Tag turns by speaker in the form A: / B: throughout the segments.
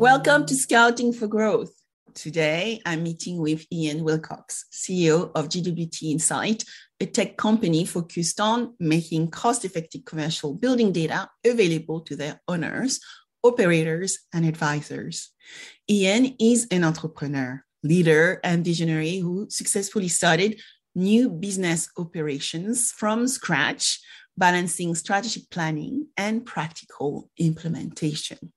A: Welcome to Scouting for Growth. Today, I'm meeting with Iain Wilcox, CEO of GWT Insight, a tech company focused on making cost effective commercial building data available to their owners, operators, and advisors. Iain is an entrepreneur, leader, and visionary who successfully started new business operations from scratch, balancing strategic planning and practical implementation.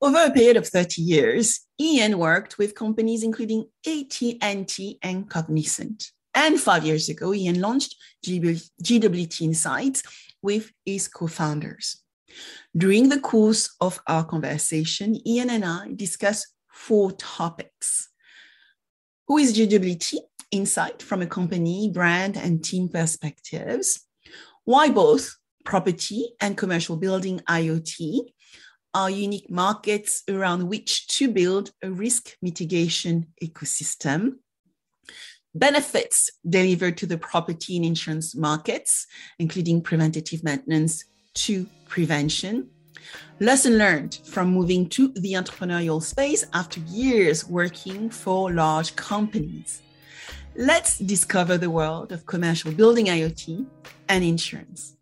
A: Over a period of 30 years, Iain worked with companies including AT&T and Cognizant. And five years ago, Iain launched GWT Insights with his co-founders. During the course of our conversation, Iain and I discussed four topics. Who is GWT Insight from a company, brand, and team perspectives? Why both property and commercial building IoT are unique markets around which to build a risk mitigation ecosystem. Benefits delivered to the property and insurance markets, including preventative maintenance to prevention. Lesson learned from moving to the entrepreneurial space after years working for large companies. Let's discover the world of commercial building IoT and insurance.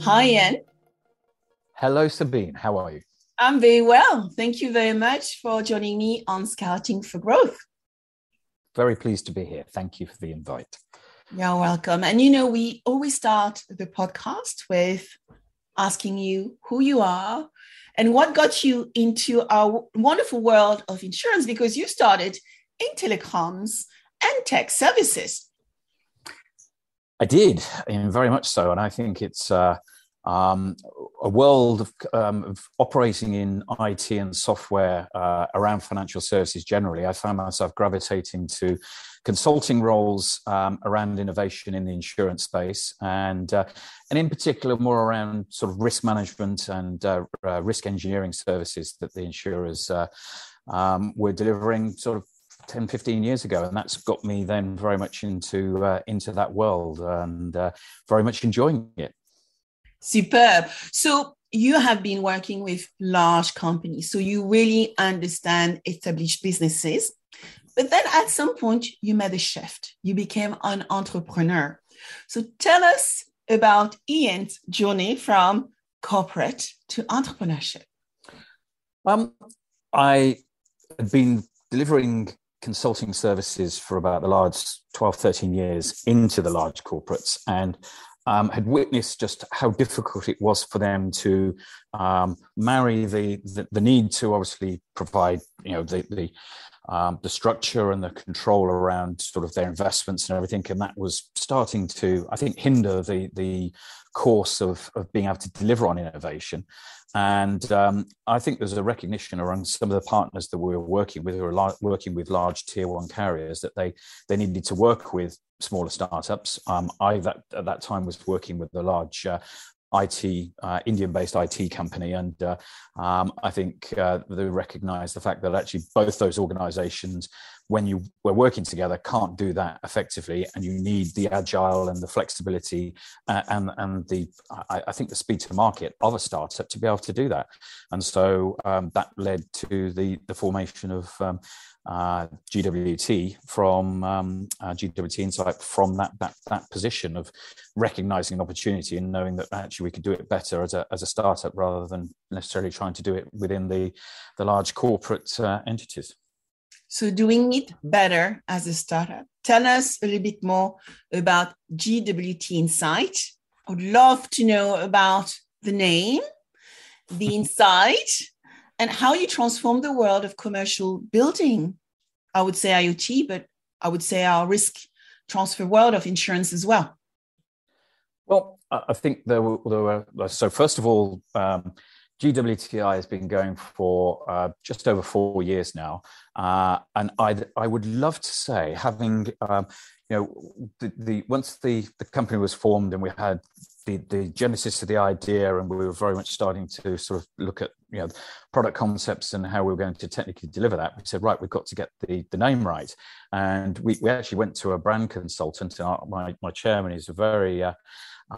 A: Hi, Iain.
B: Hello, Sabine. How are you?
A: I'm very well. Thank you very much for joining me on Scouting for Growth.
B: Very pleased to be here. Thank you for the invite.
A: You're welcome. And you know, we always start the podcast with asking you who you are and what got you into our wonderful world of insurance because you started in telecoms and tech services.
B: I did, and very much so. And I think it's uh, um, a world of, um, of, operating in IT and software uh, around financial services generally, I found myself gravitating to consulting roles um, around innovation in the insurance space, and uh, and in particular more around sort of risk management and uh, uh risk engineering services that the insurers uh, um, were delivering sort of 10 15 years ago. And that's got me then very much into uh, into that world and uh, very much enjoying it
A: Superb. So you have been working with large companies, so you really understand established businesses. But then at some point, you made a shift. You became an entrepreneur. So tell us about Iain's journey from corporate to entrepreneurship.
B: Um, I had been delivering consulting services for about the large 12, 13 years into the large corporates. And um, had witnessed just how difficult it was for them to um, marry the, the, the need to obviously provide you know the the, um, the structure and the control around sort of their investments and everything, and that was starting to I think hinder the the course of of being able to deliver on innovation. And um, I think there's a recognition around some of the partners that we were working with, who are working with large tier one carriers, that they they needed to work with smaller startups. Um, I that, at that time was working with a large uh, IT uh, Indian-based IT company, and uh, um, I think uh, they recognise the fact that actually both those organisations, when you were working together, can't do that effectively, and you need the agile and the flexibility uh, and and the I, I, think the speed to market of a startup to be able to do that, and so um, that led to the the formation of um, uh, GWT from um, uh, GWT Insight from that, that that position of recognizing an opportunity and knowing that actually we could do it better as a as a startup rather than necessarily trying to do it within the the large corporate uh, entities.
A: So doing it better as a startup. Tell us a little bit more about GWT Insight. I would love to know about the name, the insight, and how you transform the world of commercial building. I would say IoT, but I would say our risk transfer world of insurance as well.
B: Well, I think there were, there were so first of all, um, GWTI has been going for uh, just over four years now, uh, and I I would love to say having um, you know the, the once the the company was formed and we had the, the genesis of the idea, and we were very much starting to sort of look at you know product concepts and how we were going to technically deliver that. We said, right, we've got to get the, the name right, and we, we actually went to a brand consultant. Our, my my chairman is a very uh,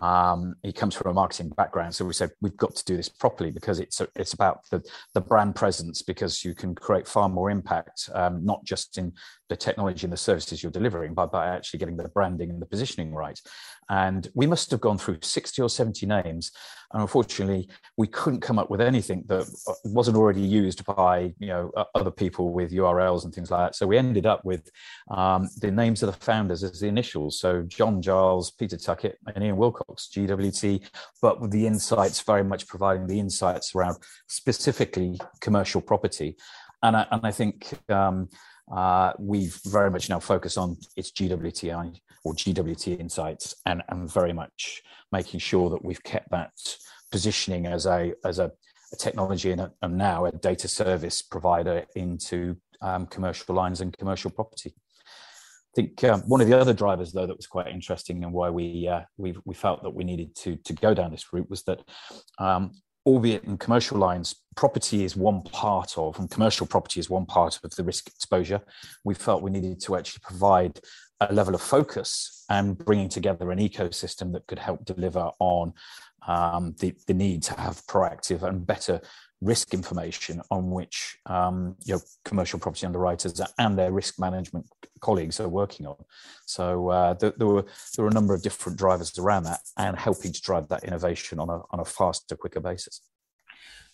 B: um, he comes from a marketing background, so we said we've got to do this properly because it's a, it's about the the brand presence because you can create far more impact, um, not just in the technology and the services you're delivering, but by actually getting the branding and the positioning right. And we must have gone through sixty or seventy names, and unfortunately, we couldn't come up with anything that wasn't already used by you know other people with URLs and things like that. So we ended up with um, the names of the founders as the initials. So John Giles, Peter Tuckett, and Iain Wilcox, GWT, but with the insights very much providing the insights around specifically commercial property. And I, and I think um, uh, we've very much now focused on its GWTI or GWT insights and, and very much making sure that we've kept that positioning as a as a, a technology and, a, and, now a data service provider into um, commercial lines and commercial property. I think um, one of the other drivers, though, that was quite interesting and why we uh, we we felt that we needed to to go down this route was that um, albeit in commercial lines, property is one part of, and commercial property is one part of the risk exposure. We felt we needed to actually provide a level of focus and bringing together an ecosystem that could help deliver on um, the, the need to have proactive and better risk information on which um, you know commercial property underwriters and their risk management colleagues are working on. So uh, there, there, were there were a number of different drivers around that and helping to drive that innovation on a on a faster, quicker basis.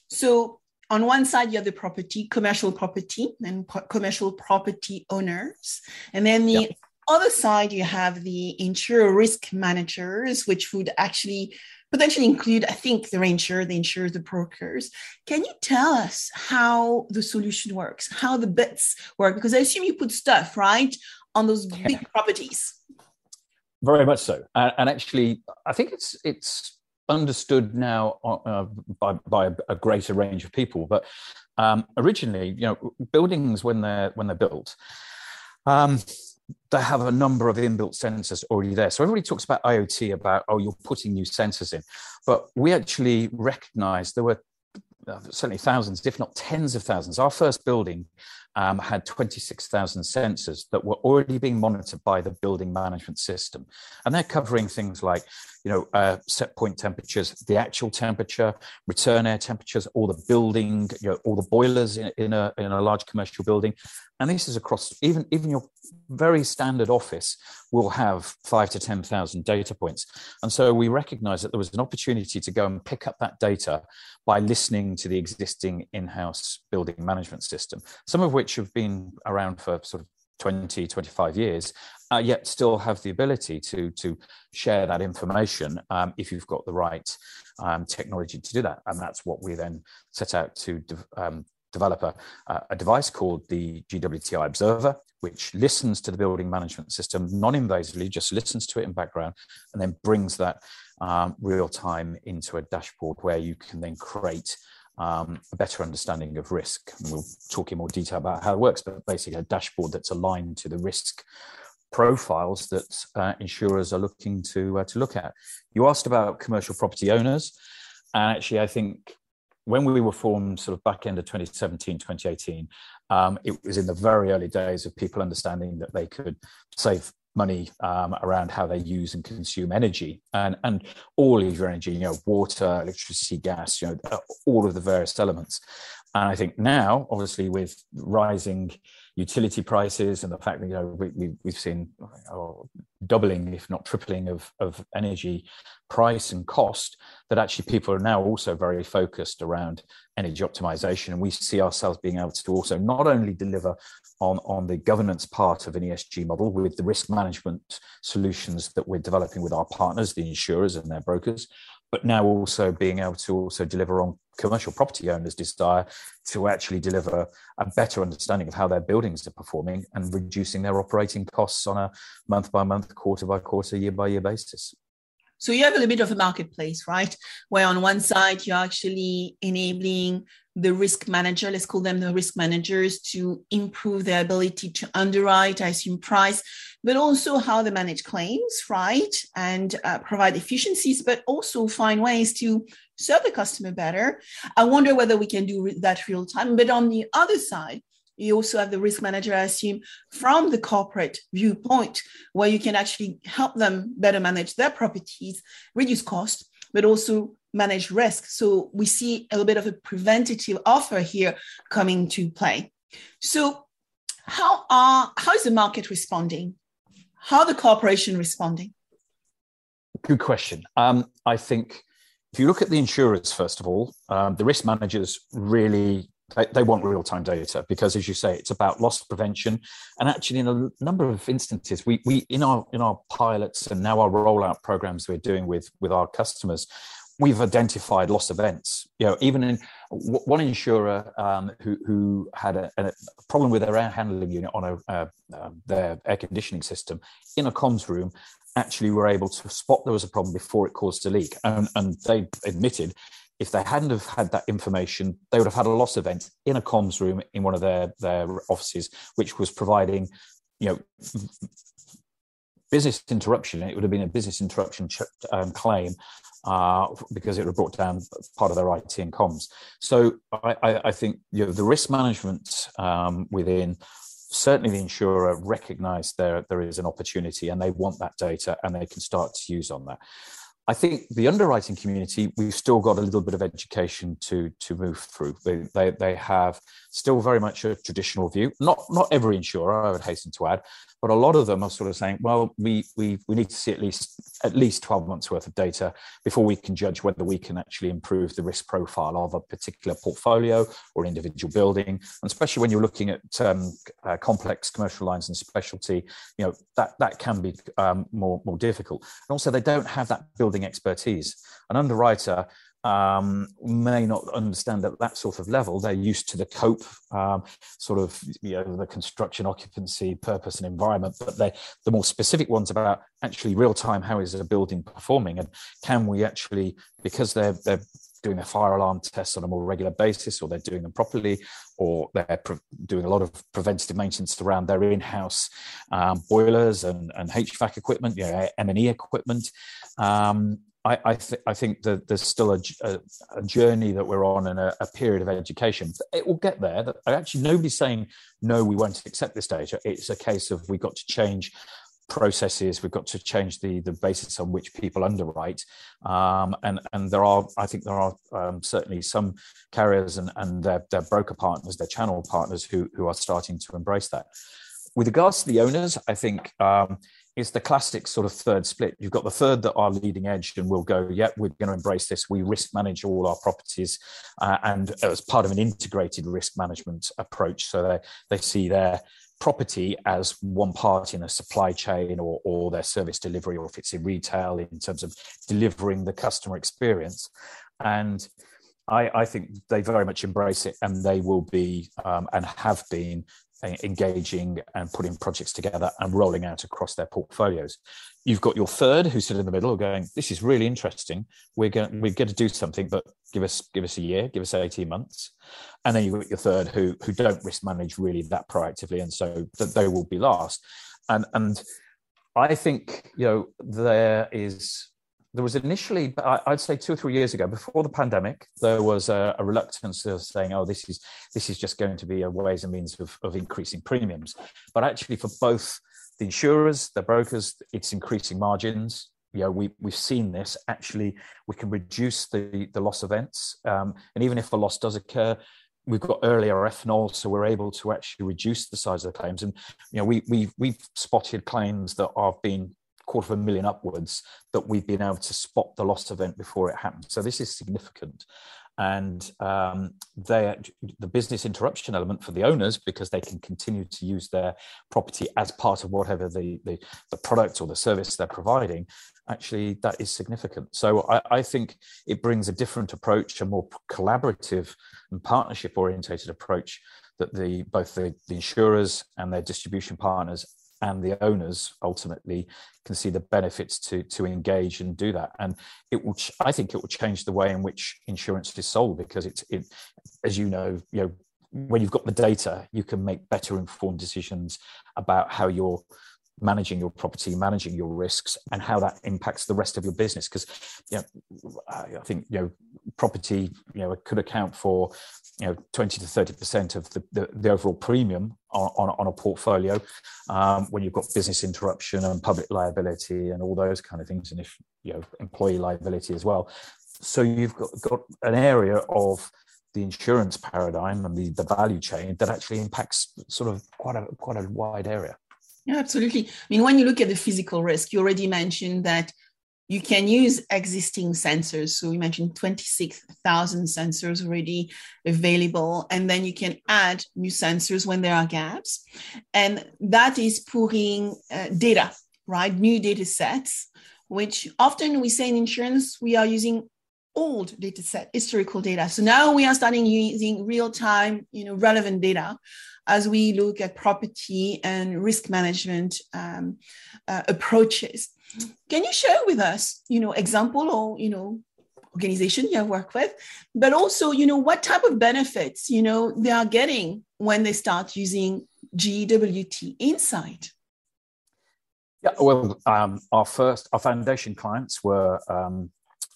A: So on one side you have the property, commercial property, and commercial property owners, and then the yep. Other side you have the insurer risk managers, which would actually potentially include, I think, the reinsurer, the insurers, the brokers. Can you tell us how the solution works, how the bits work? Because I assume you put stuff, right, on those yeah. big properties.
B: Very much so. And, and, actually, I think it's it's understood now uh, by, by a greater range of people. But um, originally, you know, buildings when they're when they're built, um, they have a number of inbuilt sensors already there. So everybody talks about IoT, about, oh, you're putting new sensors in. But we actually recognized there were uh, certainly thousands, if not tens of thousands. Our first building um, had 26,000 sensors that were already being monitored by the building management system. And they're covering things like, you know, uh, set point temperatures, the actual temperature, return air temperatures, all the building, you know, all the boilers in, in, a, in a large commercial building. And this is across even, even your very standard office will have five to 10,000 data points. And so we recognized that there was an opportunity to go and pick up that data by listening to the existing in-house building management system, some of which have been around for sort of 20, 25 years, uh, yet still have the ability to, to share that information um, if you've got the right um, technology to do that. And that's what we then set out to um, develop a, a, device called the GWTI Observer, which listens to the building management system non-invasively, just listens to it in background, and then brings that um, real time into a dashboard where you can then create um, a better understanding of risk. And we'll talk in more detail about how it works, but basically a dashboard that's aligned to the risk profiles that uh, insurers are looking to uh, to look at. You asked about commercial property owners, and actually, I think when we were formed, sort of back end of 2017, 2018, um, it was in the very early days of people understanding that they could save money um, around how they use and consume energy. And and all of your energy you know water electricity gas you know all of the various elements. And i think now obviously with rising utility prices and the fact that you know we, we, have seen oh, doubling if not tripling of, of energy price and cost that actually people are now also very focused around energy optimization. And we see ourselves being able to also not only deliver on, on the governance part of an esg model with the risk management solutions that we're developing with our partners the insurers and their brokers but now also being able to also deliver on commercial property owners' desire to actually deliver a better understanding of how their buildings are performing and reducing their operating costs on a month by month, quarter by quarter, year by year basis.
A: So you have a little bit of a marketplace, right? Where on one side you're actually enabling the risk manager, let's call them the risk managers, to improve their ability to underwrite, I assume price, but also how they manage claims, right? And uh, provide efficiencies, but also find ways to serve the customer better. I wonder whether we can do that real time. But on the other side, you also have the risk manager, I assume, from the corporate viewpoint, where you can actually help them better manage their properties, reduce cost, but also manage risk. So we see a little bit of a preventative offer here coming to play. So how are how is the market responding? How the corporation responding?
B: Good question. Um, I think if you look at the insurers first of all, um, the risk managers really they, they want real-time data because as you say it's about loss prevention and actually in a number of instances we we in our in our pilots and now our rollout programs we're doing with with our customers we've identified loss events. You know, even in one insurer um, who who had a, a, problem with their air handling unit on a uh, uh, their air conditioning system in a comms room, actually were able to spot there was a problem before it caused a leak, and, and they admitted. If they hadn't have had that information, they would have had a loss event in a comms room in one of their, their offices, which was providing, you know, business interruption. It would have been a business interruption ch- um, claim uh, because it would have brought down part of their IT and comms. So I, I, I think you know, the risk management um, within certainly the insurer recognise there there is an opportunity and they want that data and they can start to use on that. I think the underwriting community, we've still got a little bit of education to to move through. They, they, they have still very much a traditional view. Not not every insurer, I would hasten to add, but a lot of them are sort of saying, well, we we we need to see at least at least 12 months worth of data before we can judge whether we can actually improve the risk profile of a particular portfolio or individual building. And especially when you're looking at um, uh, complex commercial lines and specialty, you know that that can be um, more more difficult. And also, they don't have that building expertise. An underwriter um, may not understand at that sort of level. They're used to the COPE, um, sort of, you know, the construction, occupancy, purpose, and environment. But they, the more specific ones about actually real time, how is a building performing, and can we actually, because they're they're doing their fire alarm tests on a more regular basis, or they're doing them properly, or they're pre- doing a lot of preventative maintenance around their in-house um, boilers and, and HVAC equipment, you know, M&E equipment. Um, I, I, th- I think that there's still a, a, a, journey that we're on and a, a, period of education. It will get there. Actually, nobody's saying no, we won't accept this data. It's a case of we've got to change processes. We've got to change the the basis on which people underwrite. Um, and and there are, I think, there are um, certainly some carriers and and their, their broker partners, their channel partners, who who are starting to embrace that. With regards to the owners, I think um, it's the classic sort of third split. You've got the third that are leading edge and will go, yep, we're going to embrace this. We risk manage all our properties, uh, and as part of an integrated risk management approach. So they they see their property as one part in a supply chain or, or their service delivery, or if it's in retail in terms of delivering the customer experience. And I, I, think they very much embrace it and they will be um, and have been engaging and putting projects together and rolling out across their portfolios. You've got your third who sit in the middle going, this is really interesting. We're going we're going to do something, but give us give us a year, give us 18 months. And then you've got your third who who don't risk manage really that proactively. And so that they will be last. And and I think, you know, there is there was initially, I'd say two or three years ago, before the pandemic, there was a, a, reluctance of saying, "Oh, this is this is just going to be a ways and means of, of increasing premiums." But actually, for both the insurers, the brokers, it's increasing margins. You know, we we've seen this. Actually, we can reduce the the loss events, um, and even if a loss does occur, we've got earlier ethanol, so we're able to actually reduce the size of the claims. And you know, we we we've spotted claims that have being quarter of a million upwards that we've been able to spot the loss event before it happens. So this is significant. And um, they, the business interruption element for the owners, because they can continue to use their property as part of whatever the, the, the product or the service they're providing, actually that is significant. So I, I think it brings a different approach, a more collaborative and partnership orientated approach that the both the, the insurers and their distribution partners and the owners ultimately can see the benefits to to engage and do that. And it will i think it will change the way in which insurance is sold because it's it as you know you know when you've got the data you can make better informed decisions about how you're managing your property, managing your risks, and how that impacts the rest of your business. Because you know, I think you know property you know could account for you know 20 to 30 percent of the, the, the, overall premium on, on, on a portfolio um, when you've got business interruption and public liability and all those kind of things, and if you know employee liability as well. So you've got, got an area of the insurance paradigm and the, the value chain that actually impacts sort of quite a quite a wide area.
A: Yeah, absolutely. I mean, when you look at the physical risk, you already mentioned that you can use existing sensors. So we mentioned 26,000 sensors already available, and then you can add new sensors when there are gaps. And that is putting uh, data, right? New data sets, which often we say in insurance, we are using old data set, historical data. So now we are starting using real time, you know, relevant data as we look at property and risk management um, uh, approaches. Can you share with us, you know, example or you know, organization you have worked with, but also, you know, what type of benefits you know they are getting when they start using GWT Insight?
B: Yeah, well, um, our first, our foundation clients were um,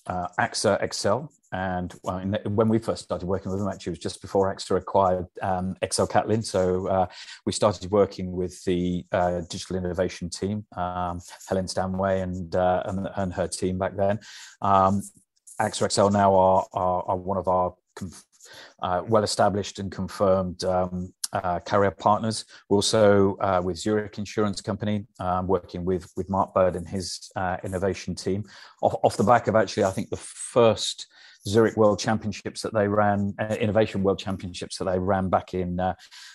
B: uh, AXA XL. And when we first started working with them, actually, it was just before AXA acquired um, XL Catlin. So uh, we started working with the uh, digital innovation team, um, Helen Stanway and, uh, and, and her team back then. Um, AXA XL now are, are, are one of our uh, well established and confirmed um, uh, carrier partners. We're also uh, with Zurich Insurance Company, um, working with with Mark Bird and his uh, innovation team. Off, off, the back of actually, I think the first Zurich World Championships that they ran, uh, Innovation World Championships that they ran back in uh,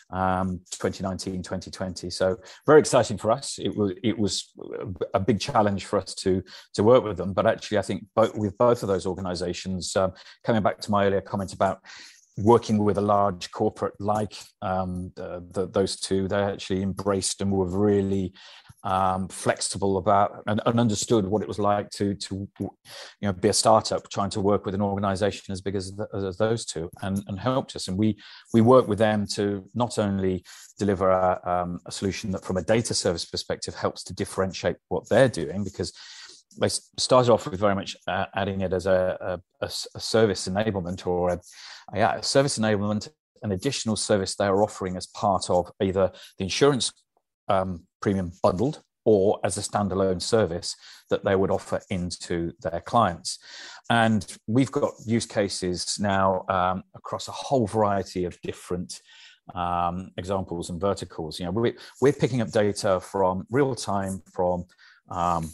B: um, 2019, 2020. So very exciting for us. It was it was a big challenge for us to to work with them. But actually, I think both, with both of those organisations, um, coming back to my earlier comment about working with a large corporate like um, the, the, those two, they actually embraced and were really um, flexible about and, and, understood what it was like to to you know be a startup trying to work with an organization as big as, as, as those two and, and helped us. And we we work with them to not only deliver a, um, a solution that from a data service perspective helps to differentiate what they're doing because they started off with very much uh, adding it as a, a, a service enablement or a, a service enablement, an additional service they are offering as part of either the insurance um, premium bundled or as a standalone service that they would offer into their clients. And we've got use cases now um, across a whole variety of different um, examples and verticals. You know, we, we're picking up data from real time from um,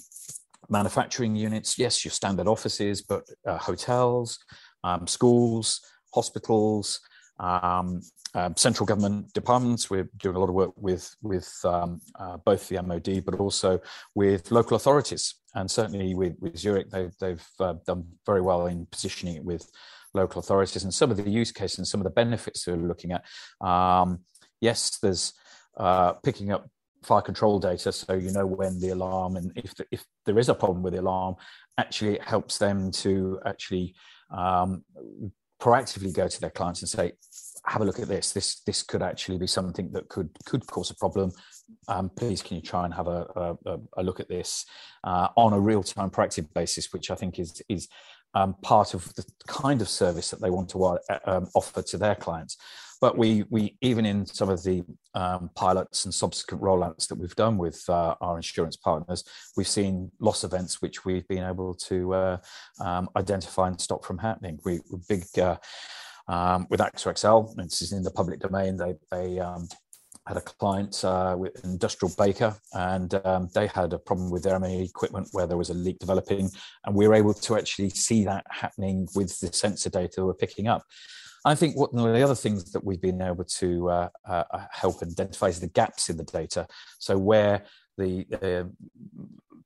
B: manufacturing units, yes, your standard offices, but uh, hotels, um, schools, hospitals, um, uh, central government departments. We're doing a lot of work with with um, uh, both the MOD, but also with local authorities, and certainly with, with Zurich, they've they've uh, done very well in positioning it with local authorities and some of the use cases and some of the benefits we're looking at. Um, yes, there's uh, picking up fire control data so you know when the alarm and if, if there is a problem with the alarm. Actually it helps them to actually um, proactively go to their clients and say have a look at this. This this could actually be something that could could cause a problem. Um, please can you try and have a, a, a look at this? Uh, on a real-time proactive basis which i think is is um, part of the kind of service that they want to uh, um, offer to their clients but we we even in some of the um, pilots and subsequent rollouts that we've done with uh, our insurance partners, we've seen loss events which we've been able to uh, um, identify and stop from happening. We big uh, um, with AXA XL. This is in the public domain. They they um, had a client uh, with industrial baker and um, they had a problem with their M&E equipment where there was a leak developing and we were able to actually see that happening with the sensor data we're picking up I think one of the other things that we've been able to uh, uh, help identify is the gaps in the data. So where the uh,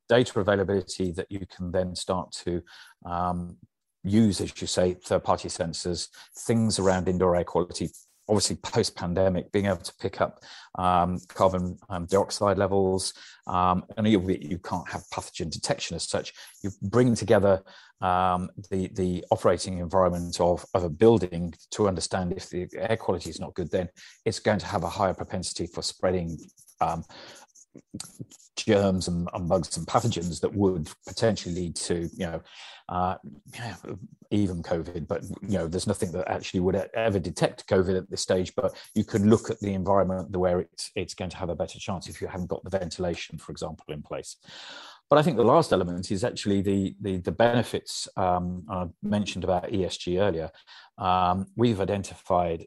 B: data availability that you can then start to um, use, as you say, third-party sensors, things around indoor air quality obviously post pandemic, being able to pick up um, carbon um, dioxide levels, um, and you, you can't have pathogen detection as such. You bring together um, the the operating environment of, of a building to understand if the air quality is not good, then it's going to have a higher propensity for spreading um, germs and, and, bugs and pathogens that would potentially lead to you know uh, even COVID, but you know there's nothing that actually would ever detect COVID at this stage. But you can look at the environment where it's it's going to have a better chance if you haven't got the ventilation, for example, in place. But I think the last element is actually the the, the benefits um, I mentioned about ESG earlier. Um, we've identified,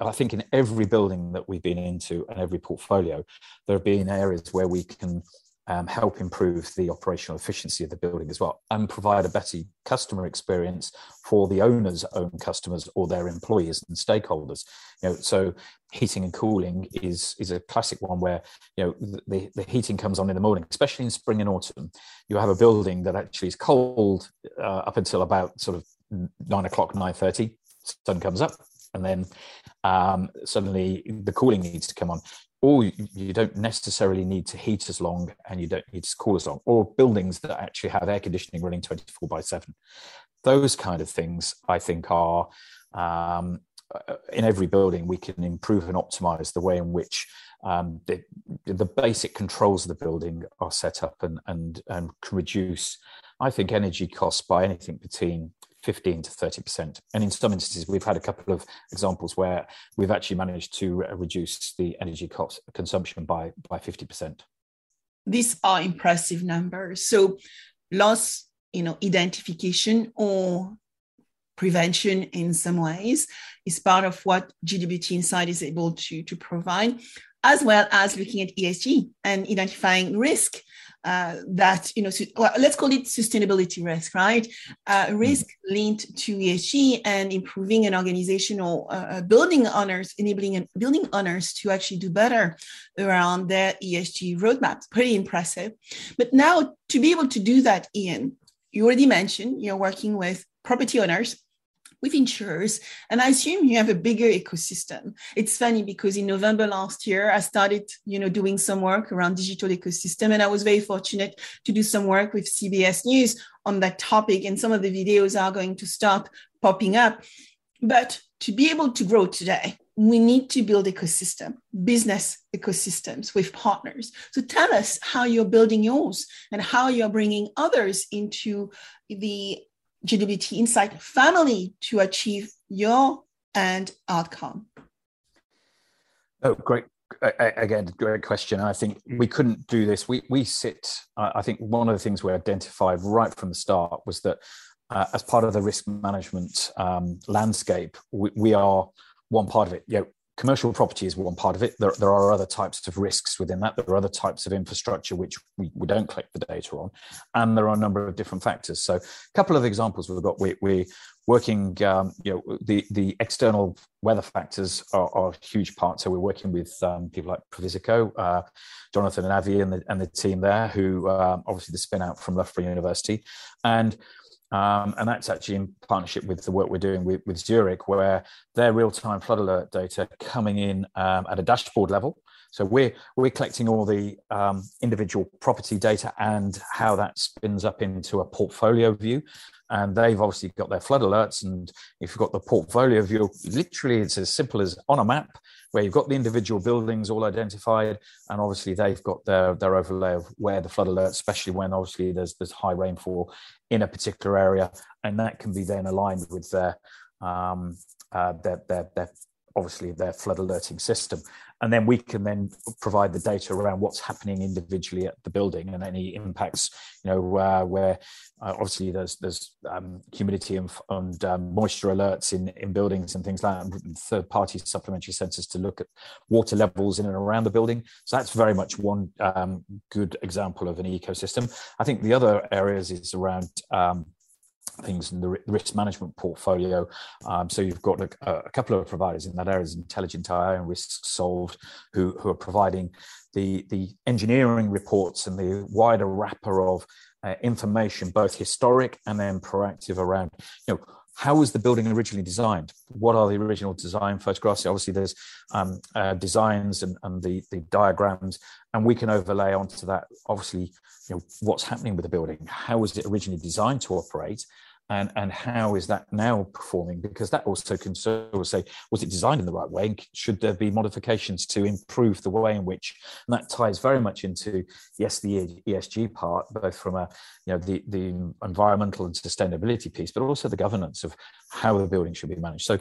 B: I think, in every building that we've been into and every portfolio, there have been areas where we can um, help improve the operational efficiency of the building as well and provide a better customer experience for the owner's own customers or their employees and stakeholders. You know so heating and cooling is is a classic one where you know the, the heating comes on in the morning especially in spring and autumn. You have a building that actually is cold uh, up until about sort of 9 o'clock 9.30 sun comes up and then um, suddenly the cooling needs to come on or you don't necessarily need to heat as long and you don't need to cool as long, or buildings that actually have air conditioning running 24 by 7. Those kind of things, I think, are um, uh, in every building we can improve and optimize the way in which um, the, the basic controls of the building are set up and, and, and can reduce, I think, energy costs by anything between 15 to 30%. And in some instances, we've had a couple of examples where we've actually managed to uh, reduce the energy cost consumption by, by 50%.
A: These are impressive numbers. So loss, you know, identification or prevention in some ways is part of what GWT Insight is able to, to provide, as well as looking at ESG and identifying risk uh, that you know well, let's call it sustainability risk right? Uh, hmm. risk linked to esg and improving an organizational uh, uh, building owners enabling and building owners to actually do better around their esg roadmaps. Pretty impressive. But now to be able to do that Iain you already mentioned you're working with property owners with insurers. And I assume you have a bigger ecosystem. It's funny because in November last year, I started, you know, doing some work around digital ecosystem. And I was very fortunate to do some work with CBS News on that topic. And some of the videos are going to start popping up. But to be able to grow today, we need to build ecosystem, business ecosystems with partners. So tell us how you're building yours and how you're bringing others into the GWT Insight family to achieve your end outcome?
B: Oh, great. Again, great question. I think we couldn't do this. We, we sit, I think one of the things we identified right from the start was that uh, as part of the risk management um, landscape, we, we, are one part of it. You know, commercial property is one part of it. There, there are other types of risks within that. There are other types of infrastructure which we, we don't collect the data on. And there are a number of different factors. So a couple of examples we've got, we, we're working, um, you know, the, the external weather factors are, are, a huge part. So we're working with um, people like Previsico, uh, Jonathan and Avi and the, and the team there, who um, obviously the spin out from Loughborough University. And um, and that's actually in partnership with the work we're doing with, with Zurich, where their real-time flood alert data coming in um, at a dashboard level. So we're we're collecting all the um, individual property data and how that spins up into a portfolio view. And they've obviously got their flood alerts. And if you've got the portfolio view, literally it's as simple as on a map where you've got the individual buildings all identified, and obviously they've got their their overlay of where the flood alert, especially when obviously there's there's high rainfall in a particular area, and that can be then aligned with their um, uh, their, their, their obviously their flood alerting system and then we can then provide the data around what's happening individually at the building and any impacts you know uh, where uh, obviously there's there's um, humidity and, and um, moisture alerts in in buildings and things like that third party supplementary sensors to look at water levels in and around the building. So that's very much one um, good example of an ecosystem. I think the other areas is around um, things in the risk management portfolio. Um, so you've got a, a, couple of providers in that area, Intelligent AI and Risk Solved, who, who are providing the, the engineering reports and the wider wrapper of uh, information, both historic and then proactive around, you know, how was the building originally designed? What are the original design photographs? Obviously, there's um, uh, designs and, and the, the diagrams, and we can overlay onto that. Obviously, you know what's happening with the building. How was it originally designed to operate? And and how is that now performing? Because that also can sort of say was it designed in the right way? Should there be modifications to improve the way in which and that ties very much into yes the esg part both from a you know the the environmental and sustainability piece but also the governance of how the building should be managed so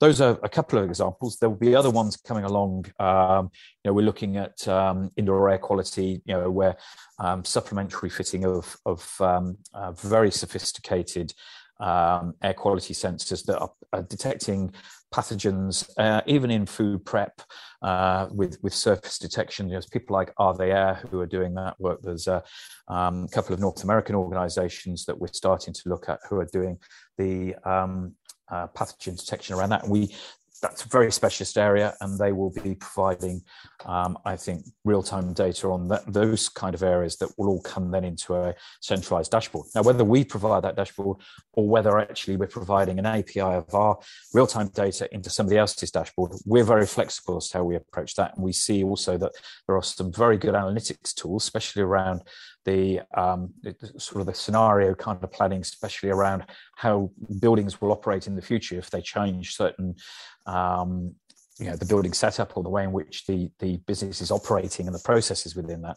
B: those are a couple of examples there will be other ones coming along um, you know we're looking at um, indoor air quality you know where um, supplementary fitting of of um, uh, very sophisticated um, air quality sensors that are, are detecting pathogens, uh, even in food prep uh, with with surface detection. There's people like Are They Air who are doing that work. There's a, um, couple of North American organisations that we're starting to look at who are doing the um, uh, pathogen detection around that. And we that's a very specialist area, and they will be providing, um, I think, real-time data on that, those kind of areas that will all come then into a centralized dashboard. Now, whether we provide that dashboard or whether actually we're providing an API of our real-time data into somebody else's dashboard, we're very flexible as to how we approach that. And we see also that there are some very good analytics tools, especially around the, um, sort of the scenario kind of planning, especially around how buildings will operate in the future if they change certain, um, you know, the building setup or the way in which the the business is operating and the processes within that.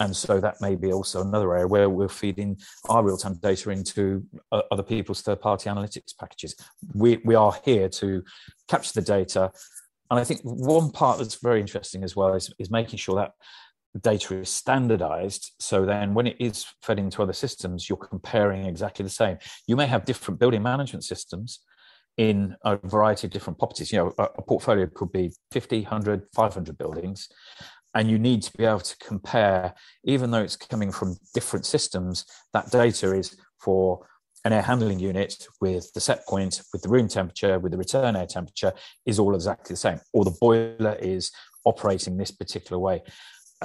B: And so that may be also another area where we're feeding our real time data into uh, other people's third party analytics packages. We we are here to capture the data. And I think one part that's very interesting as well is, is making sure that data is standardized. So then when it is fed into other systems, you're comparing exactly the same. You may have different building management systems in a variety of different properties. You know, a, portfolio could be 50, 100, 500 buildings. And you need to be able to compare, even though it's coming from different systems, that data is for an air handling unit with the set point, with the room temperature, with the return air temperature is all exactly the same, or the boiler is operating this particular way.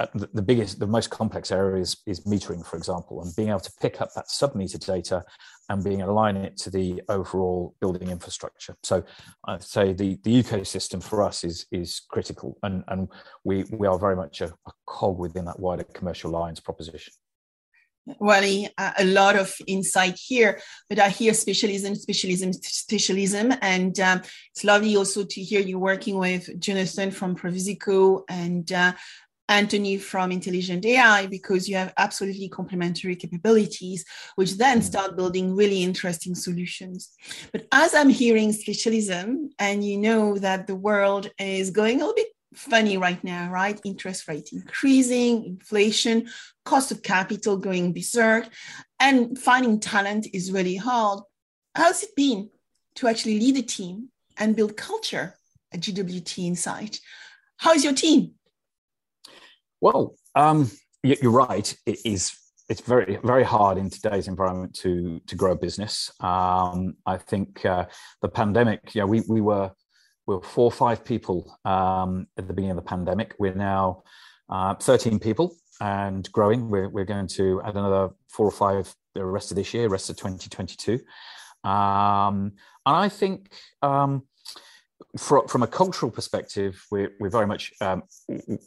B: Uh, the, biggest, the most complex area is, is metering, for example, and being able to pick up that sub-meter data and being align it to the overall building infrastructure. So I'd say the, the ecosystem for us is is critical, and, and we we are very much a, a cog within that wider commercial lines proposition.
A: Well, a lot of insight here, but I hear specialism, specialism, specialism, and um, it's lovely also to hear you working with Jonathan from Previsico and uh, Anthony from Intelligent AI because you have absolutely complementary capabilities, which then mm. start building really interesting solutions. But as I'm hearing specialism, and you know that the world is going a little bit funny right now, right? Interest rate increasing, inflation, cost of capital going berserk, and finding talent is really hard. How's it been to actually lead a team and build culture at GWT Insight? How's your team?
B: Well, um, you're right. It is. It's very very hard in today's environment to to grow a business. Um, I think uh, the pandemic. Yeah, we we were we were four or five people um, at the beginning of the pandemic. We're now uh, 13 people and growing. We're we're going to add another four or five the rest of this year, rest of 2022. Um, and I think um, for, from a cultural perspective, we're, we're very much um,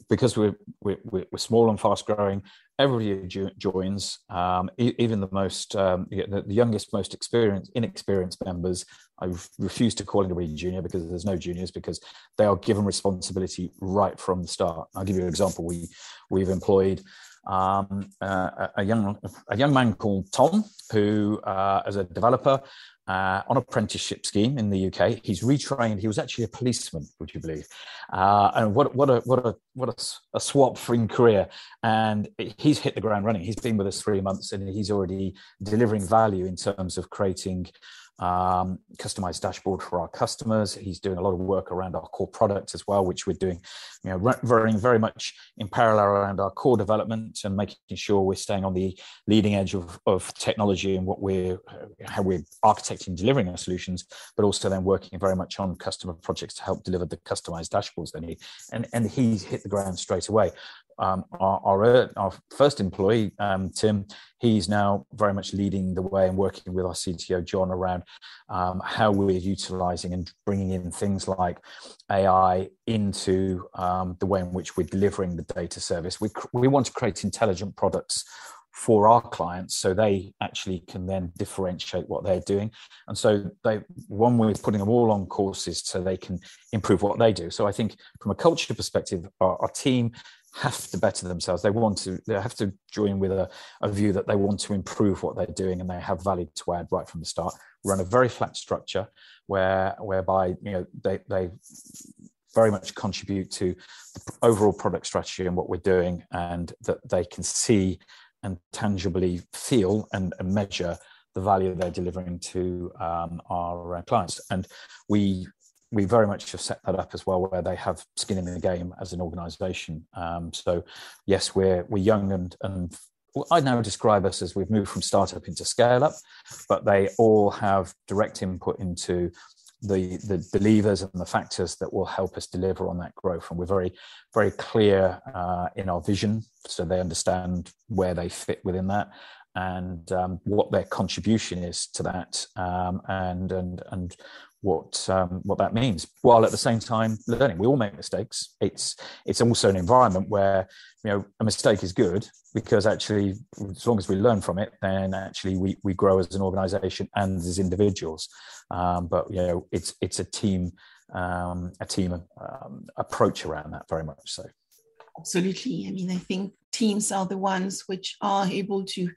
B: because we're, we're, we're small and fast growing. Everybody joins, um, even the most um, the, youngest, most experienced, inexperienced members. I refuse to call anybody junior because there's no juniors because they are given responsibility right from the start. I'll give you an example. We we've employed um, uh, a young a young man called Tom who, uh, as a developer, uh, on apprenticeship scheme in the UK. He's retrained. He was actually a policeman, would you believe? Uh, and what what a what a what a, a swap for in career. And he's hit the ground running. He's been with us three months, and he's already delivering value in terms of creating um, customized dashboard for our customers. He's doing a lot of work around our core products as well, which we're doing, you know, very, very much in parallel around our core development and making sure we're staying on the leading edge of, of technology and what we're how we're architecting and delivering our solutions but also then working very much on customer projects to help deliver the customized dashboards they need and and he's hit the ground straight away um, our, our, our, first employee, um, Tim, he's now very much leading the way and working with our CTO, John, around um, how we're utilizing and bringing in things like AI into um, the way in which we're delivering the data service. We, we want to create intelligent products for our clients so they actually can then differentiate what they're doing and so they one way is putting them all on courses so they can improve what they do so i think from a culture perspective our, our team have to better themselves. They want to, they have to join with a, a, view that they want to improve what they're doing and they have value to add right from the start. We're a very flat structure where whereby you know they they very much contribute to the overall product strategy and what we're doing, and that they can see and tangibly feel and, and measure the value they're delivering to um, our uh, clients. And we we very much have set that up as well, where they have skin in the game as an organisation. Um, so, yes, we're we're young and and I now describe us as we've moved from startup into scale up, but they all have direct input into the, the, levers and the factors that will help us deliver on that growth. And we're very, very clear uh, in our vision, so they understand where they fit within that and um, what their contribution is to that, um, and and and what um, what that means while at the same time learning. We all make mistakes. It's it's also an environment where you know a mistake is good because actually as long as we learn from it then actually we, we grow as an organization and as individuals. Um, but you know it's it's a team um, a team um, approach around that very much so
A: absolutely. I mean i think teams are the ones which are able to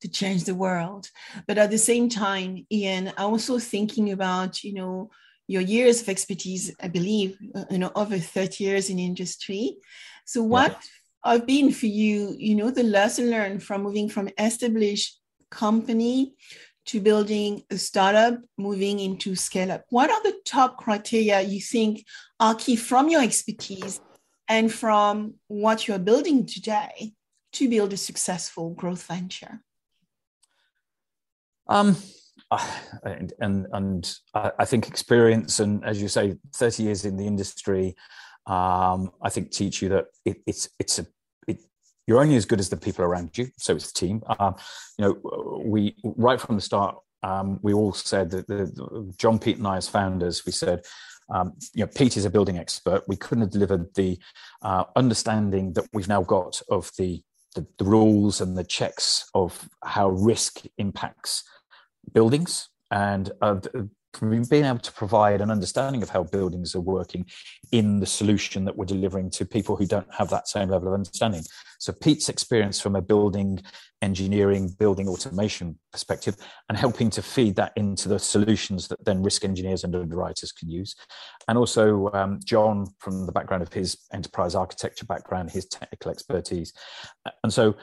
A: to change the world. But at the same time Iain i'm also thinking about you know your years of expertise i believe uh, you know over 30 years in industry. So what yeah. have been for you you know the lesson learned from moving from established company to building a startup moving into scale up what are the top criteria you think are key from your expertise and from what you're building today to build a successful growth venture?
B: Um, and and, and I think experience and as you say, thirty years in the industry, um, I think teach you that it, it's it's a you're only as good as the people around you. So it's the team. Um, you know, we right from the start, um, we all said that the, the, John, Pete, and I as founders, we said um, you know, Pete is a building expert. We couldn't have delivered the uh, understanding that we've now got of the, the, the rules and the checks of how risk impacts buildings and uh, being able to provide an understanding of how buildings are working in the solution that we're delivering to people who don't have that same level of understanding. So Pete's experience from a building engineering, building automation perspective, and helping to feed that into the solutions that then risk engineers and underwriters can use. And also um, John from the background of his enterprise architecture background, his technical expertise. And so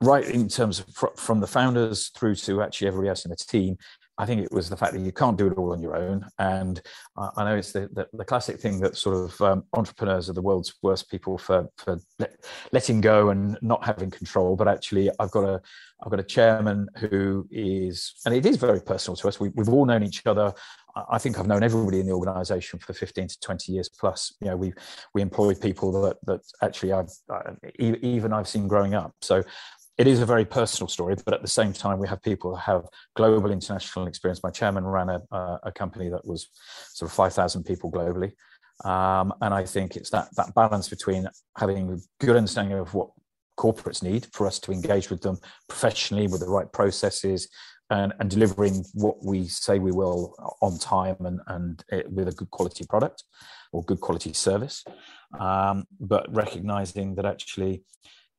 B: right in terms of fr- from the founders through to actually everybody else in the team I think it was the fact that you can't do it all on your own. And uh, I know it's the, the, the, classic thing that sort of um, entrepreneurs are the world's worst people for, for let, letting go and not having control. But actually, I've got a I've got a chairman who is, and it is very personal to us. We, we've all known each other. I think I've known everybody in the organisation for 15 to 20 years plus. You know, we we employ people that that actually I've uh, even I've seen growing up. So it is a very personal story, but at the same time, we have people who have global international experience. My chairman ran a, a company that was sort of 5,000 people globally. Um, and I think it's that, that balance between having a good understanding of what corporates need for us to engage with them professionally with the right processes and, and delivering what we say we will on time and, and it, with a good quality product or good quality service. Um, but recognizing that actually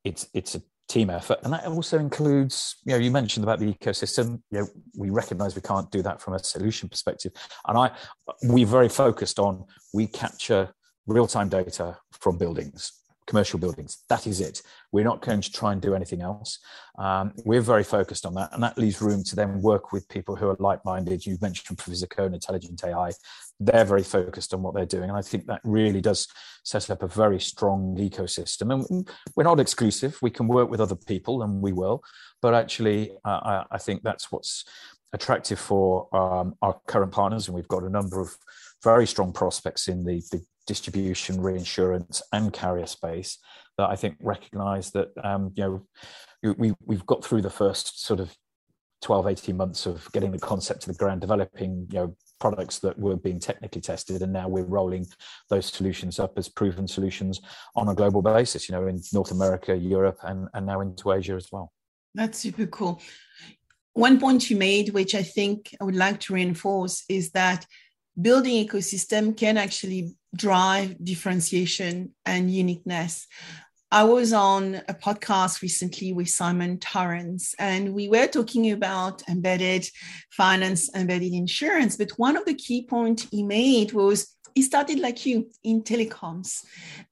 B: it's, it's a team effort. And that also includes you know you mentioned about the ecosystem. You know we recognize we can't do that from a solution perspective. And i we're very focused on we capture real-time data from buildings commercial buildings. That is it. We're not going to try and do anything else. Um, we're very focused on that, and that leaves room to then work with people who are like-minded. You mentioned Previsico and Intelligent AI. They're very focused on what they're doing, and I think that really does set up a very strong ecosystem. And we're not exclusive. We can work with other people, and we will. but actually, uh, I, I, think that's what's attractive for um, our current partners, and we've got a number of very strong prospects in the, the distribution, reinsurance, and carrier space that I think recognise that um, you know we we've got through the first sort of 12 18 months of getting the concept to the ground developing you know products that were being technically tested and now we're rolling those solutions up as proven solutions on a global basis you know in north america europe and, and now into asia as well.
A: That's super cool. One point you made which i think i would like to reinforce is that building ecosystem can actually drive differentiation and uniqueness I was on a podcast recently with Simon Torrance, and we were talking about embedded finance, embedded insurance. But one of the key points he made was he started like you in telecoms.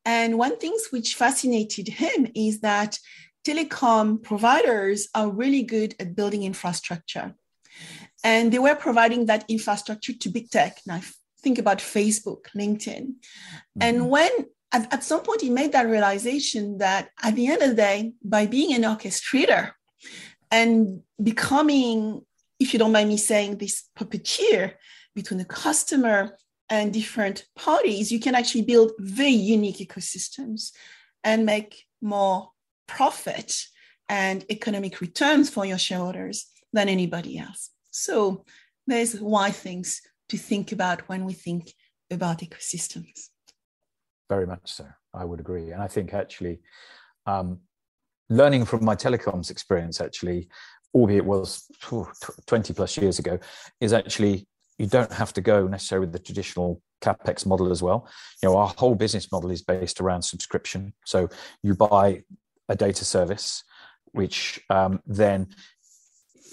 A: And one thing which fascinated him is that telecom providers are really good at building infrastructure. And they were providing that infrastructure to big tech. Think about Facebook, LinkedIn. Mm-hmm. And when at, at some point he made that realization that at the end of the day, by being an orchestrator and becoming, if you don't mind me saying, this puppeteer between the customer and different parties, you can actually build very unique ecosystems and make more profit and economic returns for your shareholders than anybody else. So there's why things to think about when we think about ecosystems
B: very much so. I would agree, and I think actually, um, learning from my telecoms experience, actually, albeit it was twenty plus years ago, is actually you don't have to go necessarily with the traditional capex model as well. You know, our whole business model is based around subscription. So you buy a data service, which um, then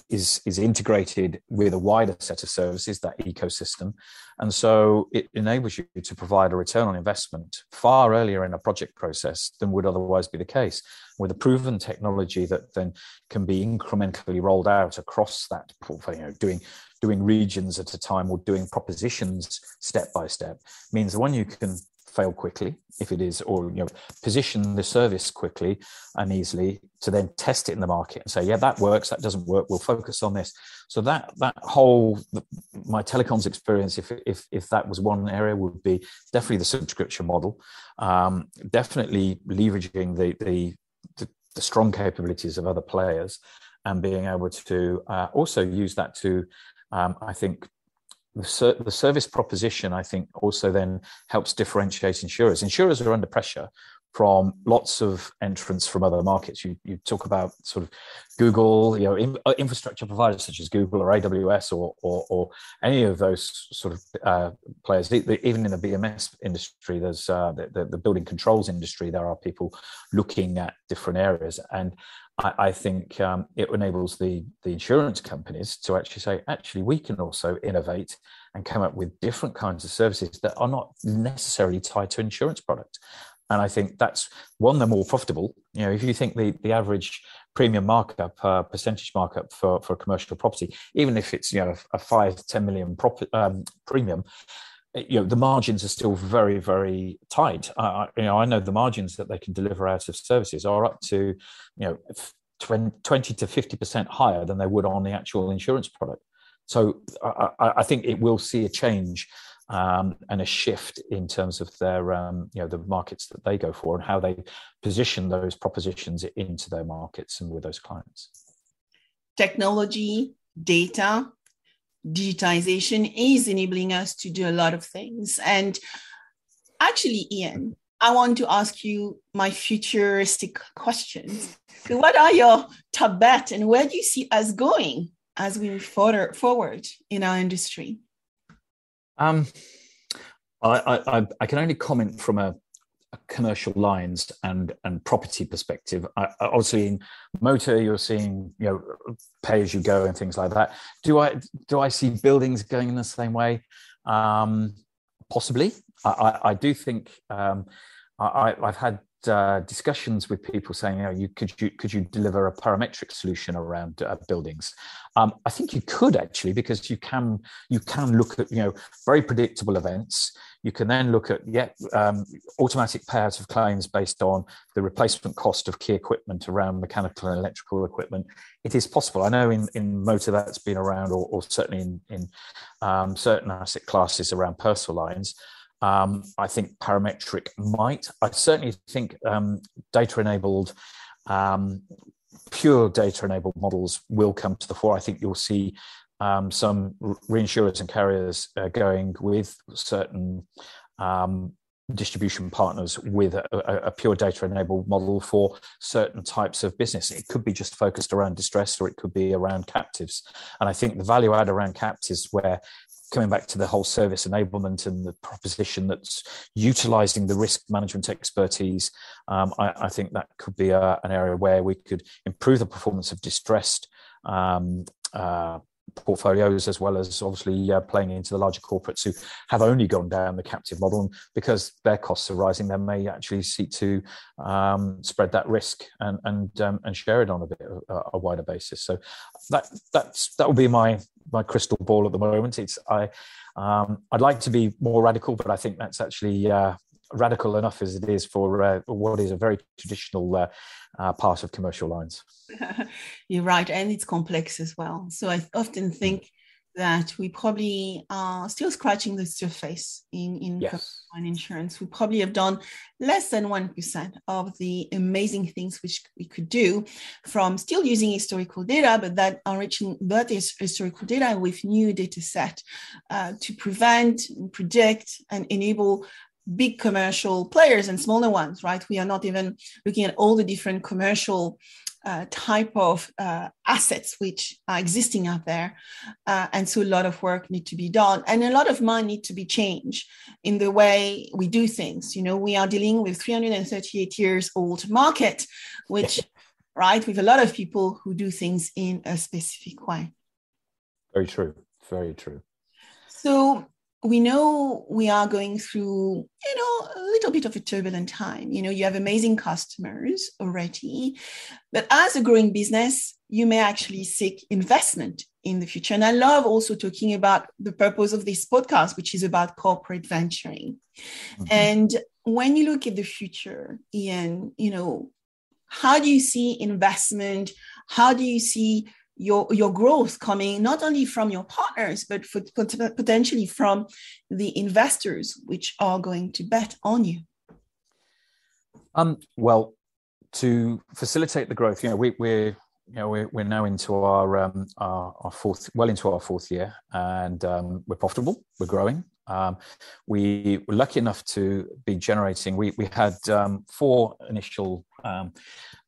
B: is is integrated with a wider set of services that ecosystem. And so it enables you to provide a return on investment far earlier in a project process than would otherwise be the case. With a proven technology that then can be incrementally rolled out across that portfolio doing doing regions at a time or doing propositions step by step means the one you can fail quickly if it is or you know position the service quickly and easily to then test it in the market and say yeah that works that doesn't work we'll focus on this. So that that whole my telecoms experience if if if that was one area would be definitely the subscription model um, definitely leveraging the, the the the strong capabilities of other players and being able to uh, also use that to um, I think the, ser- the service proposition, I think, also then helps differentiate insurers. Insurers are under pressure from lots of entrants from other markets. You, you talk about sort of Google, you know, in, uh, infrastructure providers such as Google or AWS or, or, or any of those sort of uh, players. Even in the BMS industry, there's uh, the, the, the, building controls industry, there are people looking at different areas. And I, I think um, it enables the, the insurance companies to actually say, actually, we can also innovate and come up with different kinds of services that are not necessarily tied to insurance product. And I think that's one, they're more profitable. You know, if you think the, the average premium markup, uh, percentage markup for, for commercial property, even if it's, you know, a five to 10 million profit, um, premium, you know the margins are still very very tight. I, you know i know the margins that they can deliver out of services are up to you know 20 to 50 percent higher than they would on the actual insurance product. So i, I think it will see a change um, and a shift in terms of their um, you know the markets that they go for and how they position those propositions into their markets and with those clients.
A: Technology data digitization is enabling us to do a lot of things. And actually, Iain, I want to ask you my futuristic questions. So what are your top and where do you see us going as we move forward, forward in our industry?
B: Um, I, I, I can only comment from a commercial lines and and property perspective. I, obviously in motor you're seeing you know pay as you go and things like that. Do i do i see buildings going in the same way? Um, possibly. I, I, I do think um, I, have had uh, discussions with people saying, you know, you could you could you deliver a parametric solution around uh, buildings? Um, I think you could actually because you can you can look at you know very predictable events. You can then look at yeah um, automatic payouts of claims based on the replacement cost of key equipment around mechanical and electrical equipment. It is possible. I know in, in motor that's been around, or, or certainly in in um, certain asset classes around personal lines. Um, I think parametric might. I certainly think um, data enabled, um, pure data enabled models will come to the fore. I think you'll see um, some reinsurers and carriers uh, going with certain um, distribution partners with a, a, pure data enabled model for certain types of business. It could be just focused around distress or it could be around captives. And I think the value add around captives where coming back to the whole service enablement and the proposition that's utilizing the risk management expertise, um, I, I, think that could be a, an area where we could improve the performance of distressed um, uh, portfolios as well as obviously uh, playing into the larger corporates who have only gone down the captive model. And because their costs are rising they may actually seek to um, spread that risk and and um, and share it on a bit a, a wider basis. So that that's that would be my my crystal ball at the moment. It's i um, i'd like to be more radical but i think that's actually uh, radical enough as it is for uh, what is a very traditional uh, uh, part of commercial lines.
A: You're right, and it's complex as well. So I often think that we probably are still scratching the surface in in
B: yes.
A: insurance. We probably have done less than one percent of the amazing things which we could do from still using historical data, but that enriching that historical data with new data set uh, to prevent, predict, and enable big commercial players and smaller ones, right? We are not even looking at all the different commercial uh, type of uh, assets which are existing out there. Uh, and so a lot of work need to be done and a lot of mind need to be changed in the way we do things. You know, we are dealing with 338 years old market, which, right, with a lot of people who do things in a specific way.
B: Very true. Very true.
A: So we know we are going through you know a little bit of a turbulent time. You know you have amazing customers already but as a growing business you may actually seek investment in the future. And i love also talking about the purpose of this podcast which is about corporate venturing. Mm-hmm. and when you look at the future Iain you know how do you see investment? How do you see your your growth coming not only from your partners but for, potentially from the investors which are going to bet on you
B: um, well to facilitate the growth you know we, we're you know we're, we're now into our, um, our, our fourth well into our fourth year and um, we're profitable we're growing um, we were lucky enough to be generating. We we had um, four initial um,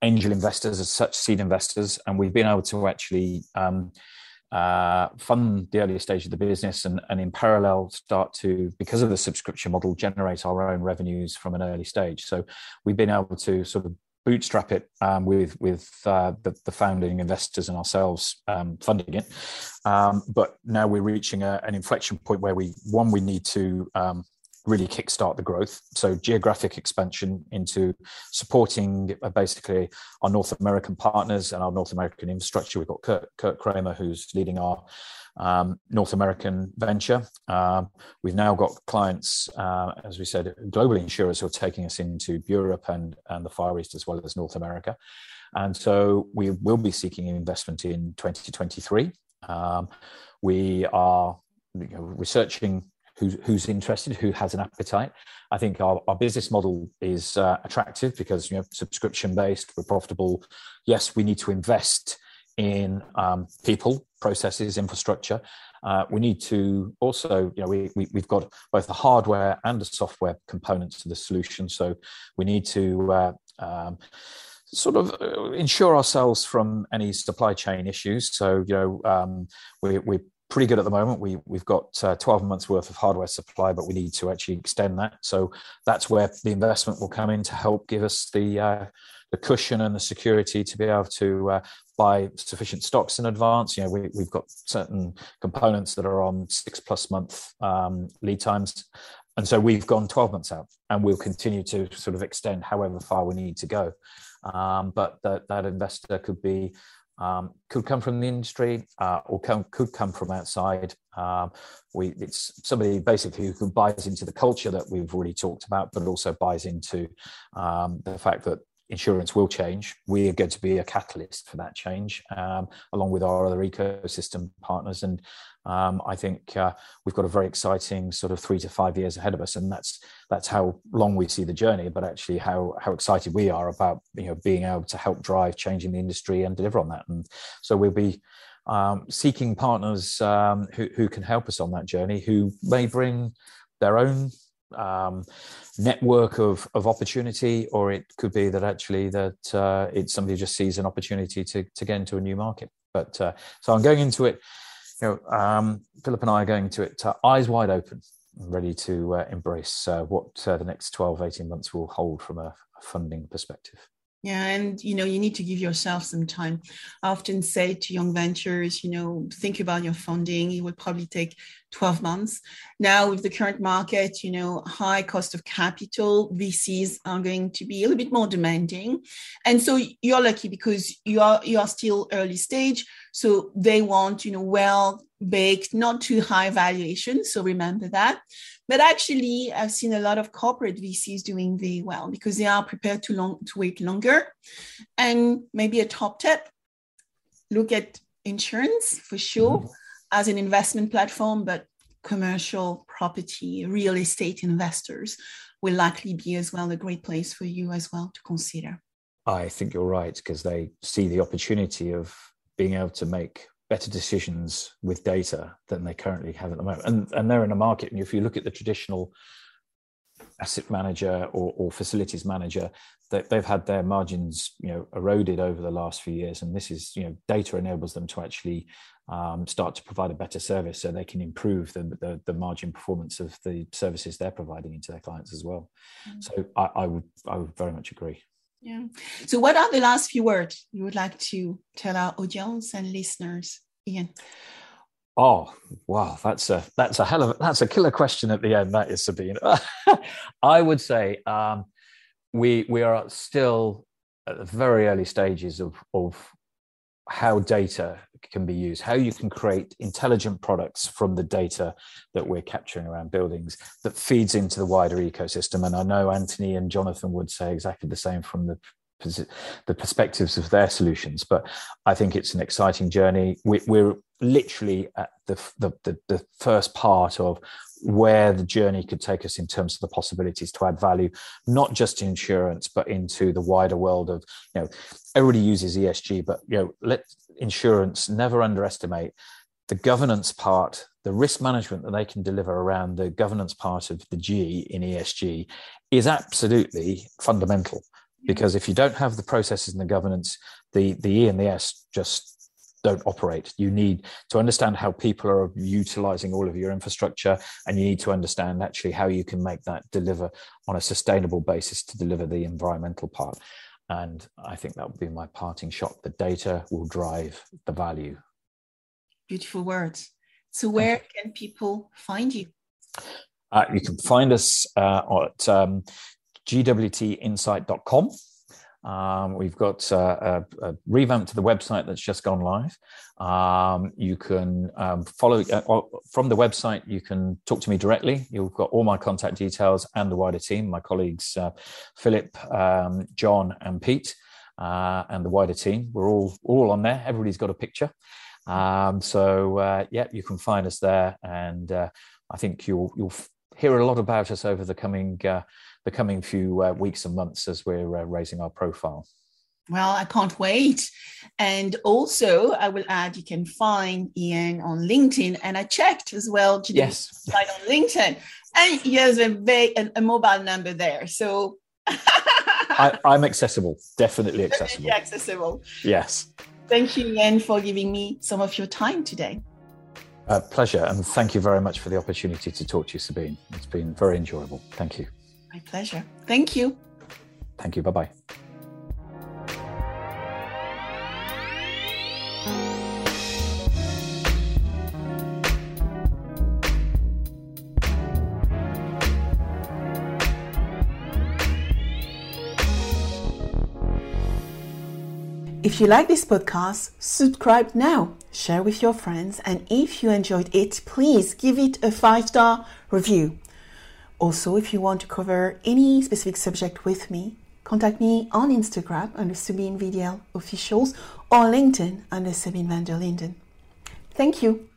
B: angel investors as such seed investors, and we've been able to actually um, uh, fund the earlier stage of the business, and, and in parallel start to because of the subscription model generate our own revenues from an early stage. So we've been able to sort of bootstrap it um, with with uh, the, the, founding investors and ourselves um, funding it. Um, but now we're reaching a, an inflection point where we one we need to um, really kickstart the growth. So geographic expansion into supporting uh, basically our North American partners and our North American infrastructure. We've got Kurt, Kurt Kramer who's leading our um, North American venture. Um, we've now got clients, uh, as we said, global insurers who are taking us into Europe and, and the Far East as well as North America. And so we will be seeking investment in 2023. Um, we are you know, researching who's, who's interested, who has an appetite. I think our, our business model is uh, attractive because you know subscription based, we're profitable. Yes, we need to invest in um, people, processes, infrastructure. Uh, we need to also, you know, we, we, have got both the hardware and the software components to the solution. So we need to uh, um, sort of uh, ensure ourselves from any supply chain issues. So, you know, um, we, we're pretty good at the moment. We, we've got uh, 12 months worth of hardware supply, but we need to actually extend that. So that's where the investment will come in to help give us the uh, the cushion and the security to be able to uh, buy sufficient stocks in advance. You know, we, have got certain components that are on six plus month um, lead times, and so we've gone 12 months out and we'll continue to sort of extend however far we need to go um, but that, that investor could be um, could come from the industry uh, or come, could come from outside. Um, we, it's somebody basically who buys into the culture that we've already talked about, but also buys into um, the fact that insurance will change. We are going to be a catalyst for that change, um, along with our other ecosystem partners. And um, I think uh, we've got a very exciting sort of three to five years ahead of us, and that's that's how long we see the journey, but actually how how excited we are about you know being able to help drive changing the industry and deliver on that. And so we'll be um, seeking partners um, who who can help us on that journey, who may bring their own um, network of, of opportunity, or it could be that actually that uh, it's somebody just sees an opportunity to, to get into a new market. But uh, so I'm going into it, you know, um, Philip and I are going to it uh, eyes wide open, ready to uh, embrace uh, what uh, the next 12, 18 months will hold from a funding perspective.
A: Yeah, and you know, you need to give yourself some time. I often say to young ventures, you know, think about your funding. It will probably take 12 months. Now, with the current market, you know, high cost of capital, VCs are going to be a little bit more demanding. And so you're lucky because you are you are still early stage. So they want, you know, well baked, not too high valuation. So remember that. But actually, I've seen a lot of corporate VCs doing very well because they are prepared to long to wait longer. And maybe a top tip: look at insurance for sure mm-hmm. as an investment platform, but commercial property, real estate investors will likely be as well a great place for you as well to consider.
B: I think you're right because they see the opportunity of being able to make better decisions with data than they currently have at the moment. And, and they're in a market. And if you look at the traditional asset manager or, or facilities manager, they, they've had their margins, you know, eroded over the last few years. And this is, you know, data enables them to actually um, start to provide a better service so they can improve the, the, the, margin performance of the services they're providing into their clients as well. Mm-hmm. So I, I would I would very much agree.
A: Yeah. So, what are the last few words you would like to tell our audience and listeners, Iain?
B: Oh wow, that's a that's a hell of a, that's a killer question at the end. That is Sabine. I would say um, we we are still at the very early stages of of how data can be used, how you can create intelligent products from the data that we're capturing around buildings that feeds into the wider ecosystem. And I know Anthony and Jonathan would say exactly the same from the the perspectives of their solutions. But I think it's an exciting journey. We, are literally at the, the, the first part of where the journey could take us in terms of the possibilities to add value, not just insurance, but into the wider world of, you know, everybody uses ESG, but, you know, let insurance never underestimate the governance part, the risk management that they can deliver around the governance part of the G in ESG is absolutely fundamental. Because if you don't have the processes and the governance, the the E and the S just don't operate. You need to understand how people are utilizing all of your infrastructure, and you need to understand actually how you can make that deliver on a sustainable basis to deliver the environmental part. And I think that would be my parting shot. The data will drive the value.
A: Beautiful words. So, where can people find you?
B: Uh, you can find us uh, at um, gwtinsight.com. Um, we've got uh, a, a, revamp to the website that's just gone live. Um, you can um, follow uh, from the website. You can talk to me directly. You've got all my contact details and the wider team, my colleagues uh, Philip, um, John, and Pete, uh, and the wider team. We're all all on there. Everybody's got a picture. Um, so uh, yeah, you can find us there, and uh, I think you'll you'll hear a lot about us over the coming the coming few uh, weeks and months as we're uh, raising our profile.
A: Well, I can't wait. And also, I will add you can find Iain on LinkedIn. And I checked as well to
B: yes.
A: site on LinkedIn. And he has a, very, a, a mobile number there. So
B: I, am accessible, definitely accessible.
A: Definitely accessible.
B: Yes.
A: Thank you, Iain, for giving me some of your time today.
B: A pleasure. And thank you very much for the opportunity to talk to you, Sabine. It's been very enjoyable. Thank you.
A: My pleasure. Thank you.
B: Thank you. Bye bye.
A: If you like this podcast, subscribe now, share with your friends, and if you enjoyed it, please give it a five star review. Also, if you want to cover any specific subject with me, contact me on Instagram under Sabine VDL Officials or LinkedIn under Sabine van der Linden. Thank you.